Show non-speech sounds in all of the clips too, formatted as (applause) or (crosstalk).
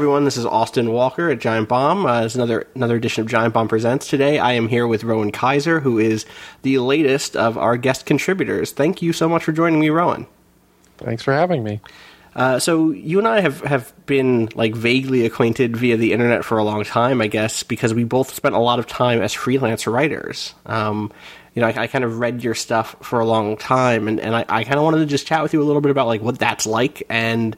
everyone, this is Austin Walker at Giant Bomb. Uh, it's another another edition of Giant Bomb Presents. Today I am here with Rowan Kaiser, who is the latest of our guest contributors. Thank you so much for joining me, Rowan. Thanks for having me. Uh, so you and I have, have been like vaguely acquainted via the internet for a long time, I guess, because we both spent a lot of time as freelance writers. Um, you know, I, I, kind of read your stuff for a long time, and, and I, I kind of wanted to just chat with you a little bit about like what that's like, and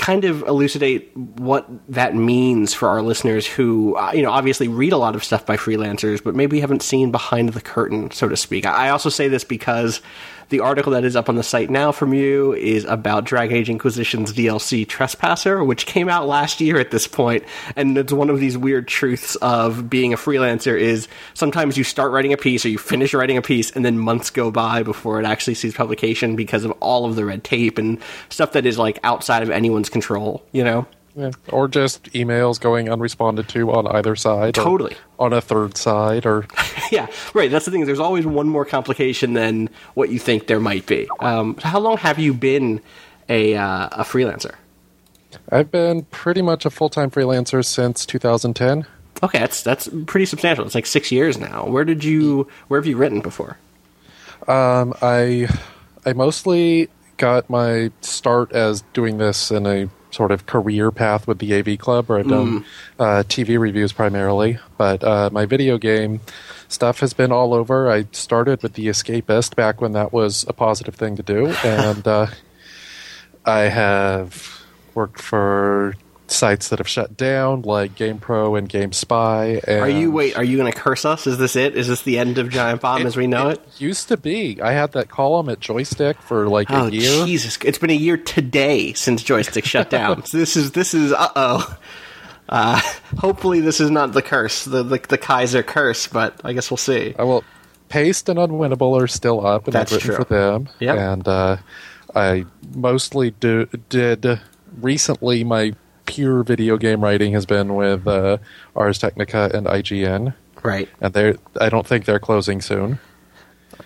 kind of elucidate what that means for our listeners who, uh, you know, obviously read a lot of stuff by freelancers, but maybe haven't seen behind the curtain, so to speak. I also say this because the article that is up on the site now from you is about Dragon Age Inquisition's DLC Trespasser, which came out last year at this point, and it's one of these weird truths of being a freelancer is sometimes you start writing a piece or you finish writing a piece and then months go by before it actually sees publication because of all of the red tape and stuff that is like outside of anyone's control, you know? Yeah. Or just emails going unresponded to on either side. Totally. On a third side, or (laughs) yeah, right. That's the thing. There's always one more complication than what you think there might be. Um, how long have you been a uh, a freelancer? I've been pretty much a full time freelancer since 2010. Okay, that's that's pretty substantial. It's like six years now. Where did you? Where have you written before? Um, I I mostly got my start as doing this in a sort of career path with the AV Club, where I've done mm. uh, TV reviews primarily. But uh, my video game stuff has been all over. I started with The Escapist back when that was a positive thing to do, (laughs) and uh, I have worked for sites that have shut down, like GamePro and GameSpy. And are you wait? Are you going to curse us? Is this it? Is this the end of Giant Bomb it, as we know it, it? Used to be. I had that column at Joystick for like oh, a year. Jesus, it's been a year today since Joystick shut down. so (laughs) this is this is uh oh. Uh, hopefully, this is not the curse, the, the, the Kaiser curse, but I guess we'll see. I will. Paste and Unwinnable are still up, and That's I've written true. for them. Yep. And uh, I mostly do, did recently my pure video game writing has been with uh, Ars Technica and IGN. Right. And they I don't think they're closing soon.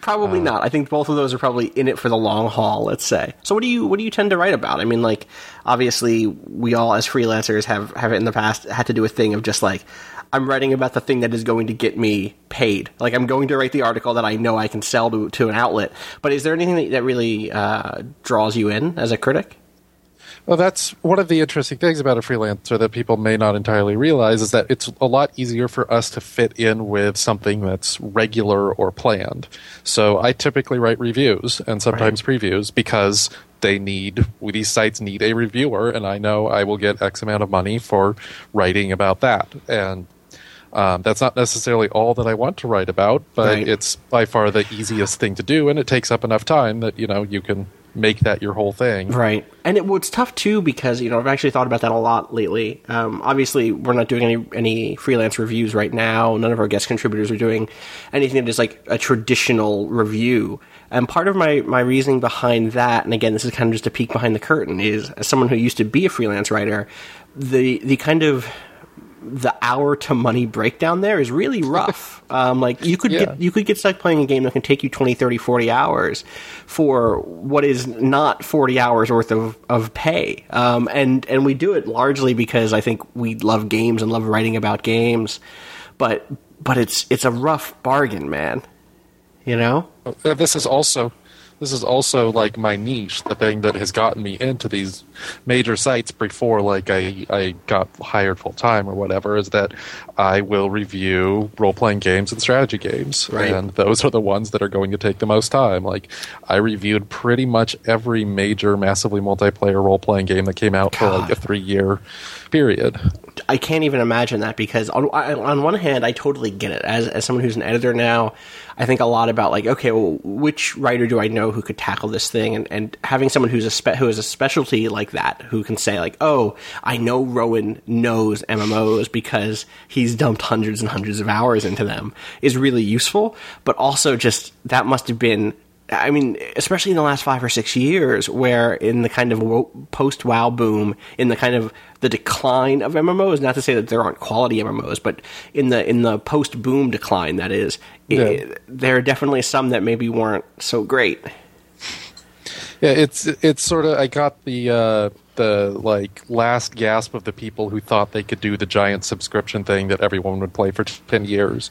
Probably uh, not. I think both of those are probably in it for the long haul. Let's say. So, what do you what do you tend to write about? I mean, like obviously, we all as freelancers have have in the past had to do a thing of just like I'm writing about the thing that is going to get me paid. Like I'm going to write the article that I know I can sell to to an outlet. But is there anything that, that really uh, draws you in as a critic? Well, that's one of the interesting things about a freelancer that people may not entirely realize is that it's a lot easier for us to fit in with something that's regular or planned. So I typically write reviews and sometimes right. previews because they need these sites need a reviewer and I know I will get X amount of money for writing about that. And um, that's not necessarily all that I want to write about, but right. it's by far the easiest thing to do, and it takes up enough time that you know you can make that your whole thing. Right. And it, well, it's tough too because you know I've actually thought about that a lot lately. Um, obviously, we're not doing any any freelance reviews right now. None of our guest contributors are doing anything that is like a traditional review. And part of my my reasoning behind that, and again, this is kind of just a peek behind the curtain, is as someone who used to be a freelance writer, the the kind of the hour to money breakdown there is really rough. (laughs) Um, like you could yeah. get you could get stuck playing a game that can take you 20, 30, 40 hours for what is not 40 hours worth of, of pay. Um, and and we do it largely because I think we love games and love writing about games. But but it's it's a rough bargain, man. You know? This is also this is also like my niche, the thing that has gotten me into these major sites before like I, I got hired full time or whatever, is that I will review role playing games and strategy games. Right. And those are the ones that are going to take the most time. Like I reviewed pretty much every major massively multiplayer role playing game that came out God. for like a three year period. I can't even imagine that because on on one hand, I totally get it. As as someone who's an editor now, I think a lot about like, okay, well, which writer do I know who could tackle this thing? And and having someone who's a spe- who has a specialty like that, who can say like, oh, I know Rowan knows MMOs because he's dumped hundreds and hundreds of hours into them, is really useful. But also, just that must have been I mean, especially in the last five or six years, where in the kind of post WoW boom, in the kind of the decline of MMOs, not to say that there aren't quality MMOs, but in the in the post boom decline, that is, yeah. it, there are definitely some that maybe weren't so great. Yeah, it's it's sort of I got the uh, the like last gasp of the people who thought they could do the giant subscription thing that everyone would play for 10 years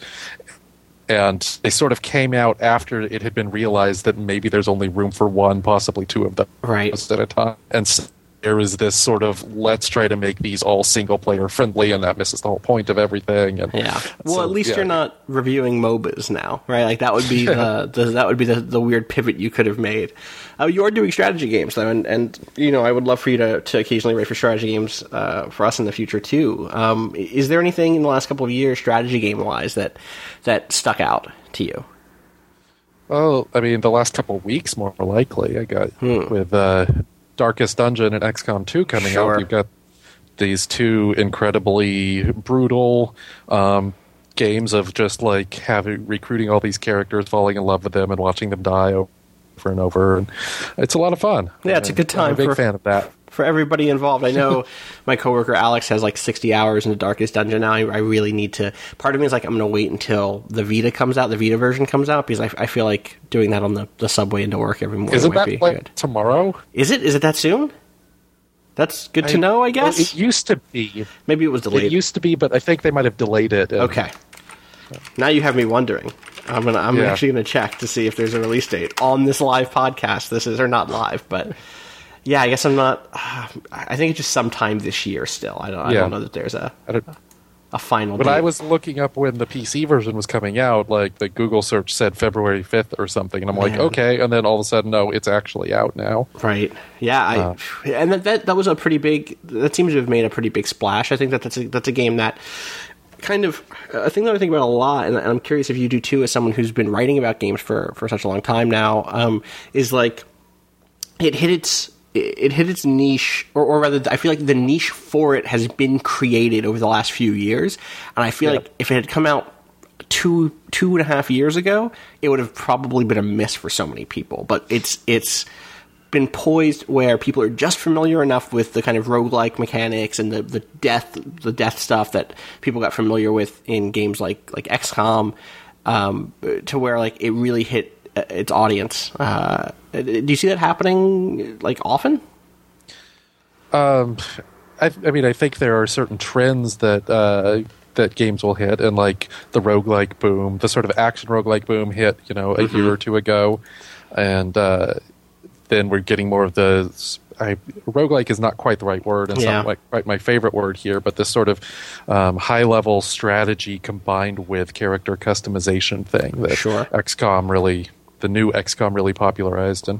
and they sort of came out after it had been realized that maybe there's only room for one possibly two of them Right. at a time and so there is this sort of let's try to make these all single player friendly and that misses the whole point of everything and Yeah. Well, so, at least yeah. you're not reviewing MOBAs now, right? Like that would be (laughs) the, the that would be the, the weird pivot you could have made. Uh, you are doing strategy games though, and, and you know I would love for you to, to occasionally write for strategy games uh, for us in the future too. Um, is there anything in the last couple of years, strategy game wise, that that stuck out to you? Well, I mean, the last couple of weeks, more likely, I got with uh, Darkest Dungeon and XCOM 2 coming Sure. out. You've got these two incredibly brutal um, games of just like having recruiting all these characters, falling in love with them, and watching them die over and over. And it's a lot of fun. Yeah, it's a good time. I'm a big for- fan of that. For everybody involved. I know (laughs) my coworker Alex has like 60 hours in the Darkest Dungeon now. I, I really need to. Part of me is like, I'm going to wait until the Vita comes out, the Vita version comes out, because I, I feel like doing that on the, the subway into work every morning Isn't might be like good. tomorrow? Is it? Is it that soon? That's good to know, I Well, guess. it used to be. Maybe it was delayed. It used to be, but I think they might have delayed it. and- okay. Now you have me wondering. I'm gonna. I'm Yeah. actually gonna check to see if there's a release date on this live podcast. This is or not live, but yeah, I guess I'm not. I think it's just sometime this year. Still, I don't. I don't know that there's a a final. When date. I was looking up when the PC version was coming out, like the Google search said February 5th or something, and I'm like, okay, and then all of a sudden, no, it's actually out now. Right. Yeah. I, Uh. and that, that that was a pretty big. That seems to have made a pretty big splash. I think that that's a, that's a game that kind of a thing that I think about a lot, and I'm curious if you do too, as someone who's been writing about games for for such a long time now. Um, is like it hit its it hit its niche, or, or rather, I feel like the niche for it has been created over the last few years, and I feel Yeah. like if it had come out two two and a half years ago, it would have probably been a miss for so many people. But it's it's been poised where people are just familiar enough with the kind of roguelike mechanics and the, the death the death stuff that people got familiar with in games like like XCOM um, to where like it really hit its audience. Uh, do you see that happening like often? I, I mean, I think there are certain trends that uh, that games will hit, and like the roguelike boom, the sort of action roguelike boom hit, you know, a year or two ago, and uh, then we're getting more of the. I, roguelike is not quite the right word, and it's Yeah. not like quite my favorite word here, but this sort of um, high level strategy combined with character customization thing that Sure. XCOM really, the new XCOM really popularized. And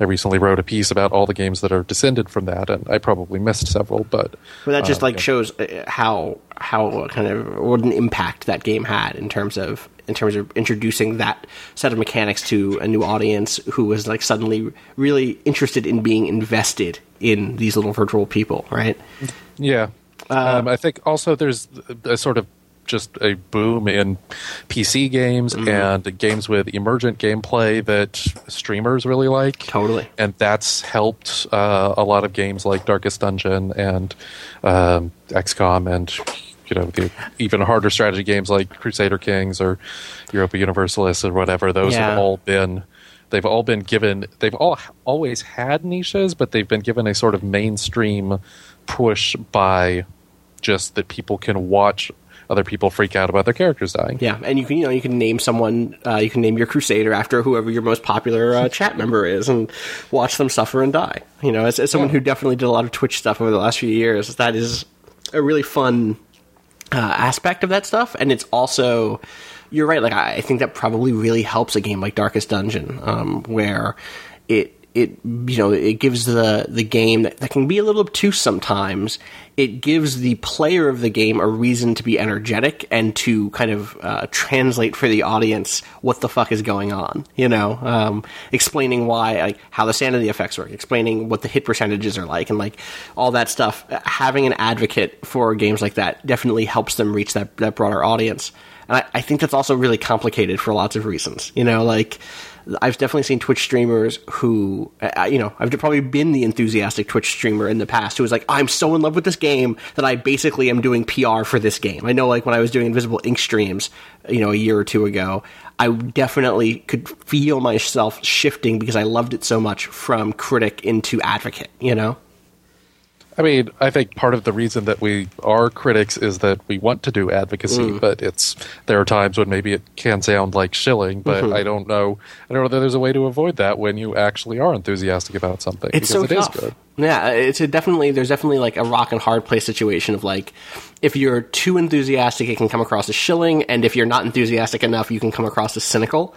I recently wrote a piece about all the games that are descended from that, and I probably missed several, but But that just um, like yeah. shows uh, how how kind of what an impact that game had in terms of in terms of introducing that set of mechanics to a new audience who was like suddenly really interested in being invested in these little virtual people, right? Yeah. Uh, um, I think also there's a sort of just a boom in PC games Mm-hmm. and games with emergent gameplay that streamers really like. Totally. And that's helped uh, a lot of games like Darkest Dungeon and um, XCOM and you know the even harder strategy games like Crusader Kings or Europa Universalis or whatever. Those Yeah. have all been they've all been given they've all always had niches, but they've been given a sort of mainstream push by just that people can watch other people freak out about their characters dying. Yeah, and you can you know you can name someone uh, you can name your crusader after whoever your most popular uh, (laughs) chat member is, and watch them suffer and die. You know, as, as someone Yeah. who definitely did a lot of Twitch stuff over the last few years, that is a really fun uh, aspect of that stuff, and it's also you're right. Like I, I think that probably really helps a game like Darkest Dungeon, um, where it it you know it gives the the game that, that can be a little obtuse sometimes. It gives the player of the game a reason to be energetic and to kind of uh, translate for the audience what the fuck is going on. You know, um, explaining why like how the sanity effects work, explaining what the hit percentages are like, and like all that stuff. Having an advocate for games like that definitely helps them reach that that broader audience. And I, I think that's also really complicated for lots of reasons. You know, like I've definitely seen Twitch streamers who, uh, you know, I've probably been the enthusiastic Twitch streamer in the past who was like, I'm so in love with this game that I basically am doing PR for this game. I know, like, when I was doing Invisible, Inc. streams, you know, a year or two ago, I definitely could feel myself shifting because I loved it so much from critic into advocate, you know? I mean, I think part of the reason that we are critics is that we want to do advocacy, Mm. but it's there are times when maybe it can sound like shilling, but Mm-hmm. I don't know. I don't know that there's a way to avoid that when you actually are enthusiastic about something. It's because so it is tough. good. Yeah, it's a definitely there's definitely like a rock and hard place situation of like if you're too enthusiastic, it can come across as shilling, and if you're not enthusiastic enough, you can come across as cynical.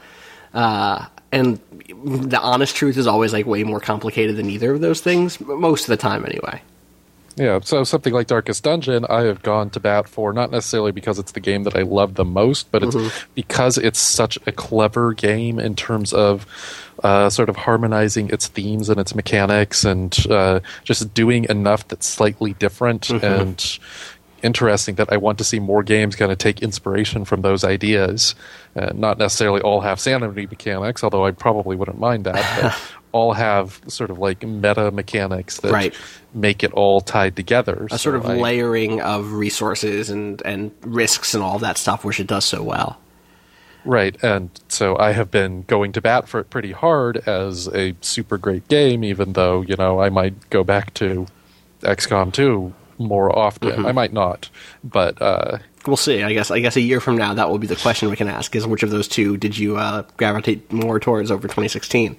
Uh, and the honest truth is always like way more complicated than either of those things, most of the time anyway. Yeah, so something like Darkest Dungeon, I have gone to bat for not necessarily because it's the game that I love the most, but it's because it's such a clever game in terms of uh, sort of harmonizing its themes and its mechanics and uh, just doing enough that's slightly different and interesting that I want to see more games kind of take inspiration from those ideas. Uh, not necessarily all have sanity mechanics, although I probably wouldn't mind that. (laughs) All have sort of like meta mechanics that Right. make it all tied together. A sort of I, layering of resources and, and risks and all that stuff, which it does so well. Right, and so I have been going to bat for it pretty hard as a super great game, even though, you know, I might go back to XCOM 2 more often. Mm-hmm. I might not, but uh, We'll see. I guess. I guess a year from now, that will be the question we can ask: is which of those two did you uh, gravitate more towards over 2016?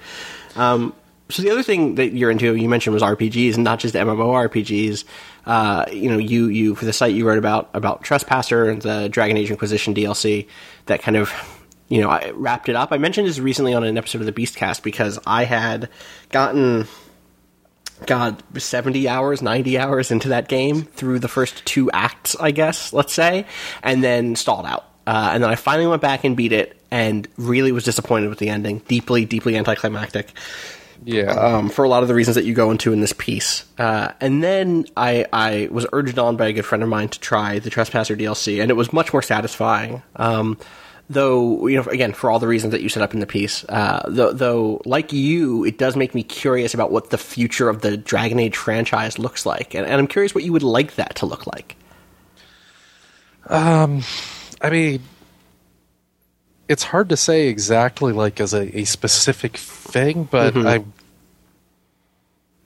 Um, so the other thing that you're into, you mentioned was RPGs, and not just MMORPGs. Uh, you know, you you for the site you wrote about about Trespasser and the Dragon Age Inquisition DLC that kind of you know I wrapped it up. I mentioned this recently on an episode of the Beastcast because I had gotten God, 70 hours, 90 hours into that game through the first two acts, I guess, let's say, and then stalled out. Uh, and then I finally went back and beat it and really was disappointed with the ending. Deeply, deeply anticlimactic yeah. um, for a lot of the reasons that you go into in this piece. Uh, and then I, I was urged on by a good friend of mine to try the Trespasser DLC, and it was much more satisfying. Um, though, you know, again, for all the reasons that you set up in the piece, uh, though, though, like you, it does make me curious about what the future of the Dragon Age franchise looks like, and, and I'm curious what you would like that to look like. Um, I mean, it's hard to say exactly like as a, a specific thing, but mm-hmm. I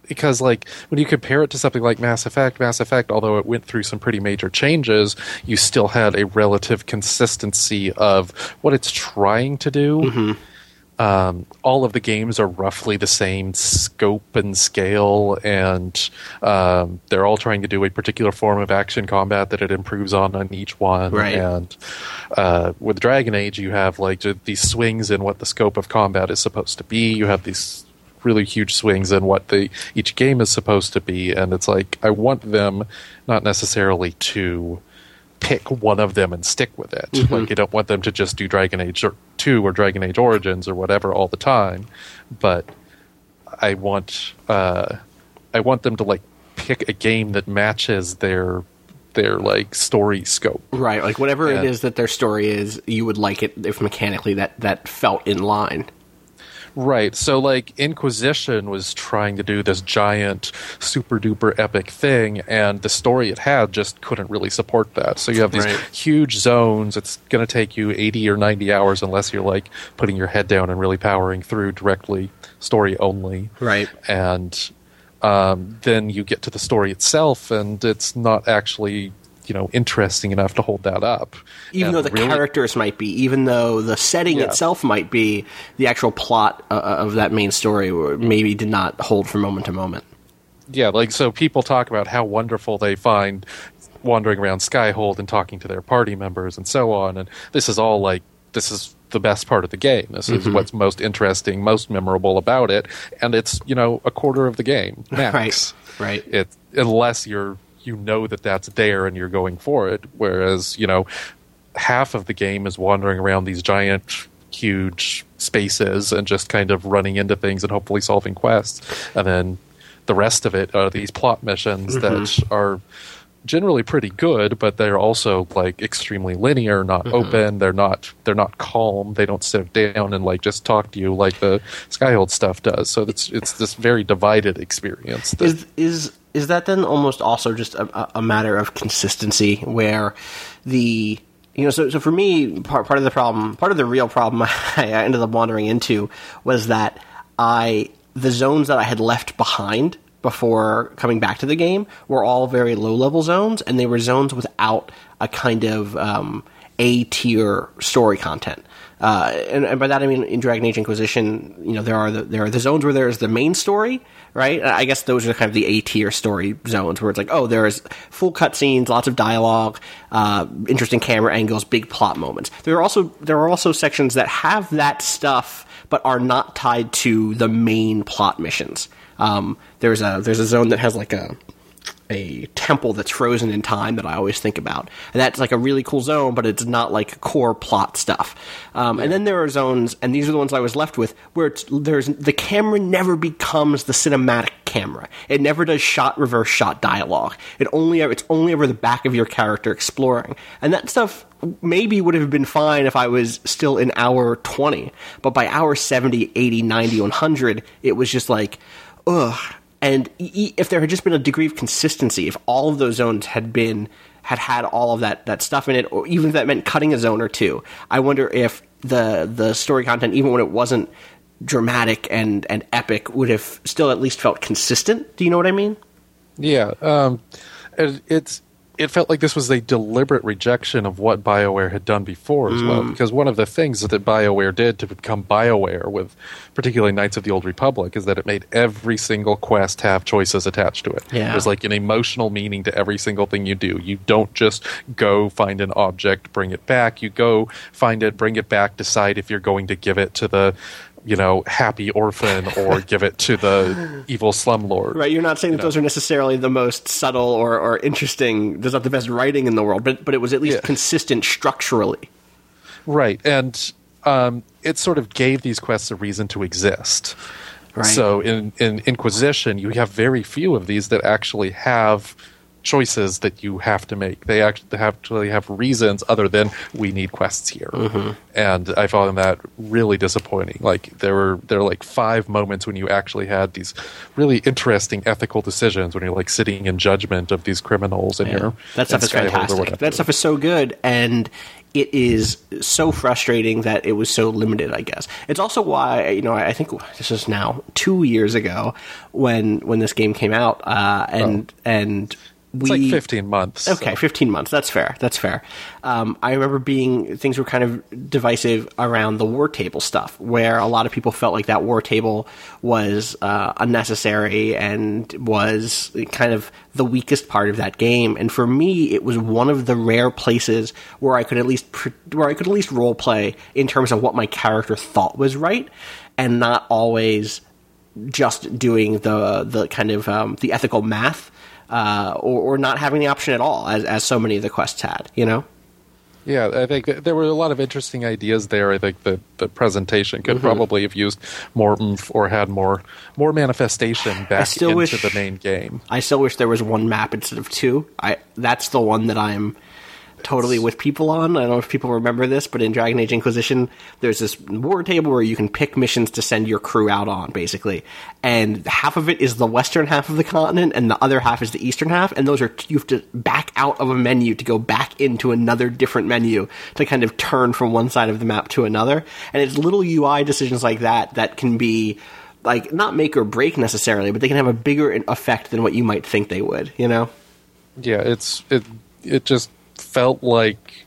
because like when you compare it to something like Mass Effect, Mass Effect, although it went through some pretty major changes, you still had a relative consistency of what it's trying to do. Mm-hmm. Um, all of the games are roughly the same scope and scale, and um, they're all trying to do a particular form of action combat that it improves on on each one. Right. And uh, with Dragon Age, you have like these swings in what the scope of combat is supposed to be. You have these really huge swings in what the each game is supposed to be, and it's like I want them not necessarily to pick one of them and stick with it. Like you don't want them to just do Dragon Age or 2 or Dragon Age Origins or whatever all the time, but I want uh, I want them to like pick a game that matches their their like story scope. Right, like whatever Yeah. it is that their story is, you would like it if mechanically that, that felt in line. Right. So, like, Inquisition was trying to do this giant, super duper epic thing, and the story it had just couldn't really support that. So, you have these Right. huge zones. It's going to take you 80 or 90 hours unless you're, like, putting your head down and really powering through directly, story only. Right. And um, then you get to the story itself, and it's not actually. You know, interesting enough to hold that up. even And though the really- characters might be, even though the setting Yeah. itself might be, the actual plot uh, of that main story maybe did not hold from moment to moment. Yeah, like so people talk about how wonderful they find wandering around Skyhold and talking to their party members and so on, and this is all like this is the best part of the game. This is what's most interesting, most memorable about it, and it's you know a quarter of the game (laughs) max. Right, right. It unless you're you know that that's there and you're going for it, whereas you know half of the game is wandering around these giant huge spaces and just kind of running into things and hopefully solving quests. And then the rest of it are these plot missions that mm-hmm. are generally pretty good but they're also like extremely linear not mm-hmm. open. They're not they're not calm. They don't sit down and like just talk to you like the skyhold stuff does. So it's it's this very divided experience that, Is is is that then almost also just a, a matter of consistency, where the you know so so for me part part of the problem part of the real problem (laughs) I ended up wandering into was that I the zones that I had left behind before coming back to the game were all very low level zones, and they were zones without a kind of um, A tier story content. Uh, and, and, by that I mean in Dragon Age Inquisition, you know there are the there are the zones where there is the main story, right? I guess those are kind of the A tier story zones where it's like, oh, there is full cutscenes, lots of dialogue, uh, interesting camera angles, big plot moments. There are also there are also sections that have that stuff but are not tied to the main plot missions. Um, there's a there's a zone that has like a a temple that's frozen in time that I always think about. And that's like a really cool zone, but it's not like core plot stuff. Um, yeah. And then there are zones, and these are the ones I was left with, where there's the camera never becomes the cinematic camera. It never does shot reverse shot dialogue. It only it's only over the back of your character exploring, and that stuff maybe would have been fine if I was still in hour 20, but by hour 70, 80, 90, 100, it was just like, ugh and if there had just been a degree of consistency, if all of those zones had been had had all of that that stuff in it, or even if that meant cutting a zone or two, I wonder if the the story content, even when it wasn't dramatic and and epic, would have still at least felt consistent. Do you know what I mean? Yeah, um, it's it felt like this was a deliberate rejection of what BioWare had done before as mm. well. Because one of the things that BioWare did to become BioWare with particularly Knights of the Old Republic is that it made every single quest have choices attached to it. Yeah. There's like an emotional meaning to every single thing you do. You don't just go find an object, bring it back. You go find it, bring it back, decide if you're going to give it to the you know, happy orphan or (laughs) give it to the evil slumlord. Right. You're not saying that know. those are necessarily the most subtle or, or interesting. There's not the best writing in the world, but but it was at least yeah. consistent structurally. Right, and um, it sort of gave these quests a reason to exist. Right. So in in Inquisition, you have very few of these that actually have choices that you have to make. They actually have to have reasons other than we need quests here. Mm-hmm. And I found that really disappointing. Like there were there were like five moments when you actually had these really interesting ethical decisions when you're like sitting in judgment of these criminals and yeah. you're that stuff is fantastic. That stuff is so good and it is so frustrating that it was so limited. I guess it's also why you know I think this is now two years ago when when this game came out, uh, and oh. and we, it's like 15 months. Okay, so. 15 months. That's fair. That's fair. Um, I remember being things were kind of divisive around the war table stuff, where a lot of people felt like that war table was uh, unnecessary and was kind of the weakest part of that game. And for me, it was one of the rare places where I could at least where I could at least role play in terms of what my character thought was right, and not always just doing the the kind of um, the ethical math uh, or, or not having the option at all, as, as so many of the quests had, you know? Yeah, I think there were a lot of interesting ideas there. I think the, the presentation could mm-hmm. probably have used more oomph or had more more manifestation back into wish, the main game. I still wish there was one map instead of two. I that's the one that I'm totally with people on. I don't know if people remember this, but in Dragon Age Inquisition, there's this war table where you can pick missions to send your crew out on, basically. And half of it is the western half of the continent, and the other half is the eastern half. And those are you have to back out of a menu to go back into another different menu to kind of turn from one side of the map to another. And it's little UI decisions like that that can be like not make or break necessarily, but they can have a bigger effect than what you might think they would. You know? Yeah, it's it it just felt like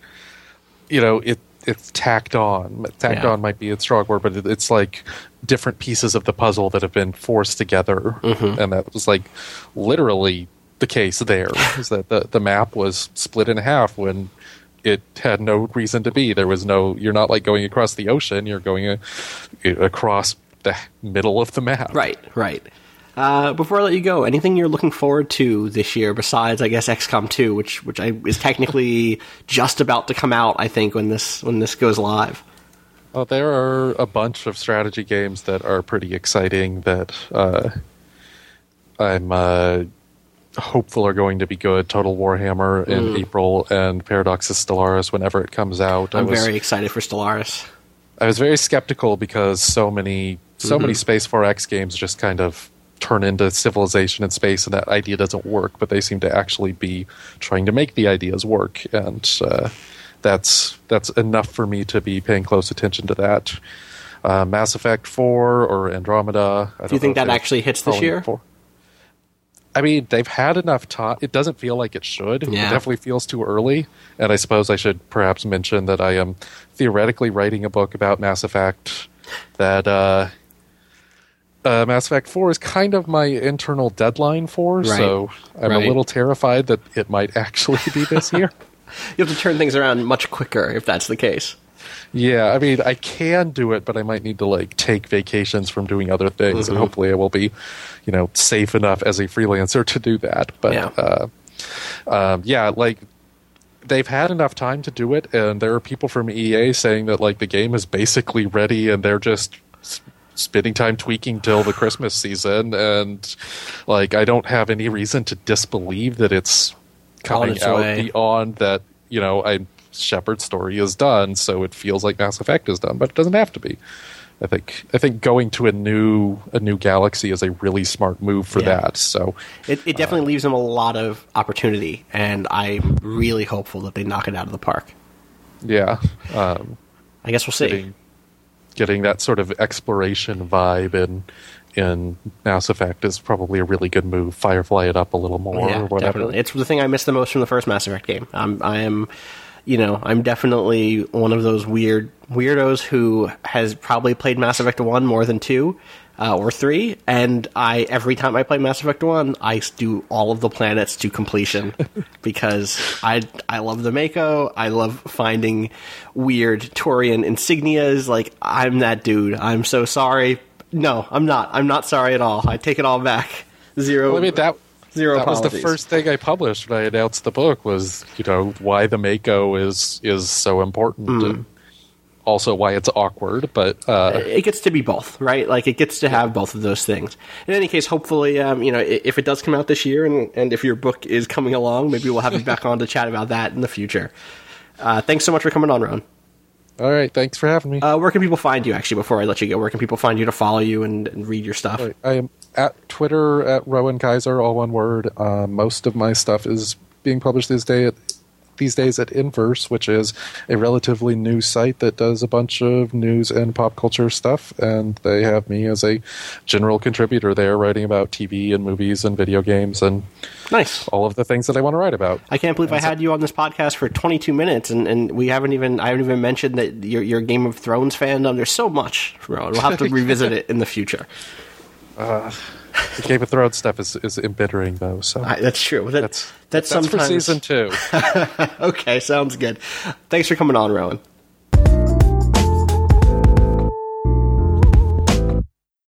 you know it it's tacked on. Tacked yeah. on might be a strong word, but it's like different pieces of the puzzle that have been forced together, mm-hmm. and that was like literally the case. There is that the the map was split in half when it had no reason to be. There was no. You're not like going across the ocean. You're going a, across the middle of the map. Right. Right. Uh, before I let you go, anything you're looking forward to this year besides, I guess, XCOM 2, which which I, is technically (laughs) just about to come out. I think when this when this goes live. Well, there are a bunch of strategy games that are pretty exciting that uh, I'm uh, hopeful are going to be good. Total Warhammer in mm. April and Paradox's Stellaris whenever it comes out. I'm was, very excited for Stellaris. I was very skeptical because so many so mm-hmm. many Space 4X games just kind of turn into civilization in space and that idea doesn't work but they seem to actually be trying to make the ideas work and uh, that's that's enough for me to be paying close attention to that uh, mass effect 4 or andromeda do you think that actually hits this year I mean, they've had enough time. It doesn't feel like it should. Yeah. It definitely feels too early. And I suppose I should perhaps mention that I am theoretically writing a book about Mass Effect that uh, uh, Mass Effect 4 is kind of my internal deadline for. Right. So I'm Right. a little terrified that it might actually be this (laughs) year. You have to turn things around much quicker if that's the case. Yeah, I mean, I can do it, but I might need to like take vacations from doing other things, Mm-hmm. and hopefully, I will be, you know, safe enough as a freelancer to do that. But Yeah. uh, um, yeah, like they've had enough time to do it, and there are people from EA saying that like the game is basically ready, and they're just spending time tweaking till the Christmas season, and like I don't have any reason to disbelieve that it's coming its out way. beyond that. You know, I Shepard's story is done, so it feels like Mass Effect is done, but it doesn't have to be. I think I think going to a new a new galaxy is a really smart move for Yeah. that. So It, it definitely leaves them a lot of opportunity, and I'm really hopeful that they knock it out of the park. yeah, um, I guess we'll see. getting getting that sort of exploration vibe in in Mass Effect is probably a really good move. Firefly it up a little more yeah, or whatever. definitely. It's the thing I miss the most from the first Mass Effect game. I'm, I am, you know, I'm definitely one of those weird weirdos who has probably played Mass Effect One more than two. Uh, or three, and I every time I play Mass Effect One, I do all of the planets to completion (laughs) because I I love the Mako. I love finding weird Turian insignias. Like I'm that dude. I'm so sorry. No, I'm not. I'm not sorry at all. I take it all back. Zero. Well, I mean that Zero that was the first thing I published when I announced the book was you know why the Mako is is so important Hmm. and also why it's awkward. But uh, it gets to be both, right? Like it gets to have both of those things. In any case, hopefully, um, you know, if it does come out this year, and, and if your book is coming along, maybe we'll have you back (laughs) on to chat about that in the future. Uh, thanks so much for coming on, Ron. all right, thanks for having me. Uh, where can people find you? Actually, before I let you go, where can people find you to follow you and, and read your stuff? Right. I am at Twitter at Rowan Kaiser, all one word. Uh, most of my stuff is being published this day at these days at Inverse, which is a relatively new site that does a bunch of news and pop culture stuff, and they have me as a general contributor there, writing about TV and movies and video games and Nice. all of the things that I want to write about. I can't believe I had you on this podcast for 22 minutes, and, and we haven't even I haven't even mentioned that your your Game of Thrones fandom. There's so much. We'll have to revisit it in the future. (laughs) Uh, The (laughs) Game of Thrones stuff is, is embittering though, so I, that's true. That, that's that's that's for season two. (laughs) okay, sounds good. Thanks for coming on, Rowan.